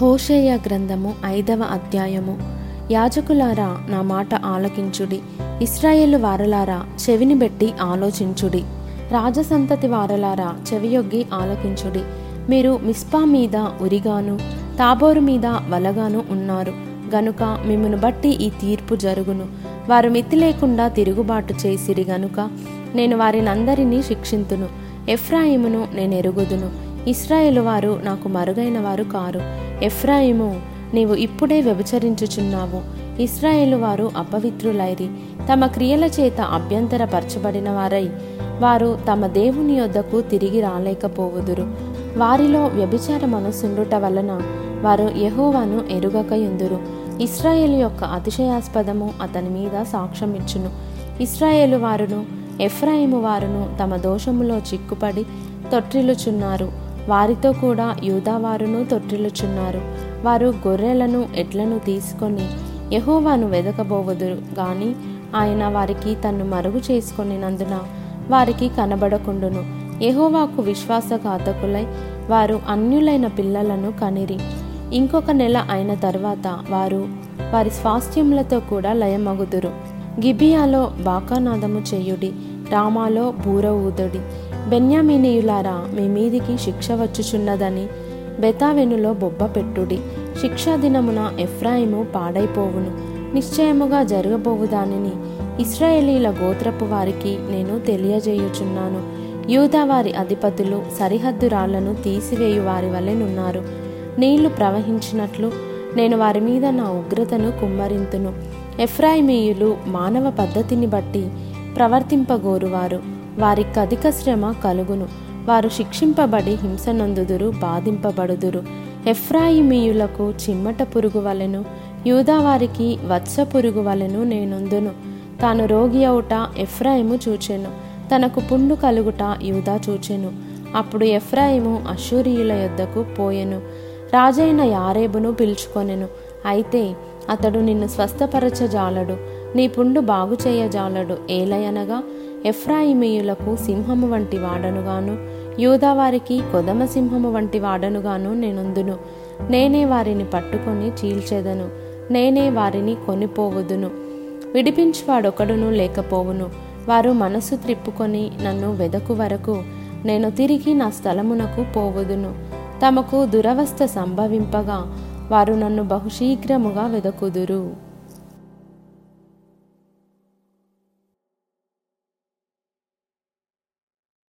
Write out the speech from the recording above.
హోషేయ గ్రంథము ఐదవ అధ్యాయము. యాజకులారా నా మాట ఆలకించుడి. ఇస్రాయేలు వారలారా చెవిని బెట్టి ఆలోచించుడి. రాజసంతతి వారలారా చెవియొగ్గి ఆలకించుడి. మీరు మిస్పా మీద ఉరిగాను తాబోరు మీద వలగాను ఉన్నారు. గనుక మిమ్మను బట్టి ఈ తీర్పు జరుగును. వారు మితి లేకుండా తిరుగుబాటు చేసిరి గనుక నేను వారినందరినీ శిక్షింతును. ఎఫ్రాయిమును నేను ఎరుగుదును ఇస్రాయేలు వారు నాకు మరుగైన వారు కారు. ఎఫ్రాయిము నీవు ఇప్పుడే వ్యభిచరించుచున్నావు. ఇస్రాయేలు వారు అపవిత్రులైరి. తమ క్రియల చేత అభ్యంతరపరచబడిన వారై. వారు తమ దేవుని యొద్దకు తిరిగి రాలేకపోవుదురు. వారిలో వ్యభిచార మనసుండుట వలన వారు యహోవాను ఎరుగకయుందురు. ఇస్రాయేల్ యొక్క అతిశయాస్పదము అతని మీద సాక్ష్యమిచ్చును. ఇస్రాయేలు వారును ఎఫ్రాయిము వారును తమ దోషములో చిక్కుపడి తొట్టిల్లుచున్నారు. వారితో కూడా యూదావారును తొట్టిల్లుచున్నారు. వారు గొర్రెలను ఎడ్లను తీసుకొని యహోవాను వెదకబోవదురు గాని ఆయన వారికి తన్ను మరుగు చేసుకొనినందున వారికి కనబడకుండును. యహోవాకు విశ్వాసఘాతకులై వారు అన్యులైన పిల్లలను కనిరి. ఇంకొక నెల అయిన తర్వాత వారు వారి స్వాస్థ్యములతో కూడా లయమగుదురు. గిబియాలో బాకానాదము చేయుడి రామాలో బూర ఊదుడి బెన్యామీనీయులారా మీ మీదికి శిక్ష వచ్చుచున్నదని బెతావెనులో బొబ్బ పెట్టుడి. శిక్షా దినమున ఎఫ్రాయిము పాడైపోవును. నిశ్చయముగా జరగబోవు దానిని ఇస్రాయేలీల గోత్రపు వారికి నేను తెలియజేయుచున్నాను. యూదా వారి అధిపతులు సరిహద్దు రాళ్ళను తీసివేయు వారి వలెనున్నారు నీళ్ళు ప్రవహించినట్లు నేను వారి మీద నా ఉగ్రతను కుమ్మరింతును. ఎఫ్రాయిమీయులు మానవ పద్ధతిని బట్టి ప్రవర్తింపగోరువారు. వారికి అధిక శ్రమ కలుగును. వారు శిక్షింపబడి హింసనందుదురు బాధింపబడుదురు. ఎఫ్రాయిమీయులకు చిమ్మట పురుగు వలెను యూదావారికి వత్స పురుగు వలెను నేనుందును. తాను రోగి అవుట ఎఫ్రాయిము చూచెను. తనకు పుండు కలుగుట యూదా చూచెను. అప్పుడు ఎఫ్రాయిము అశూరియుల యొద్దకు పోయెను. రాజైన యారేబును పిలుచుకొనెను. అయితే అతడు నిన్ను స్వస్థపరచజాలడు. నీ పుండు బాగు చేయజాలడు ఏలయనగా ఎఫ్రాయిమీయులకు సింహము వంటి వాడనుగాను యూదావారికి కొదమ సింహము వంటి వాడనుగాను నేనుందును. నేనే వారిని పట్టుకొని చీల్చెదను నేనే వారిని కొనిపోవుదును. విడిపించువాడొకడును లేకపోవును వారు మనసు త్రిప్పుకొని నన్ను వెదకు వరకు నేను తిరిగి నా స్థలమునకు పోవుదును. తమకు దురవస్థ సంభవింపగా వారు నన్ను బహుశీఘ్రముగా వెదకుదురు.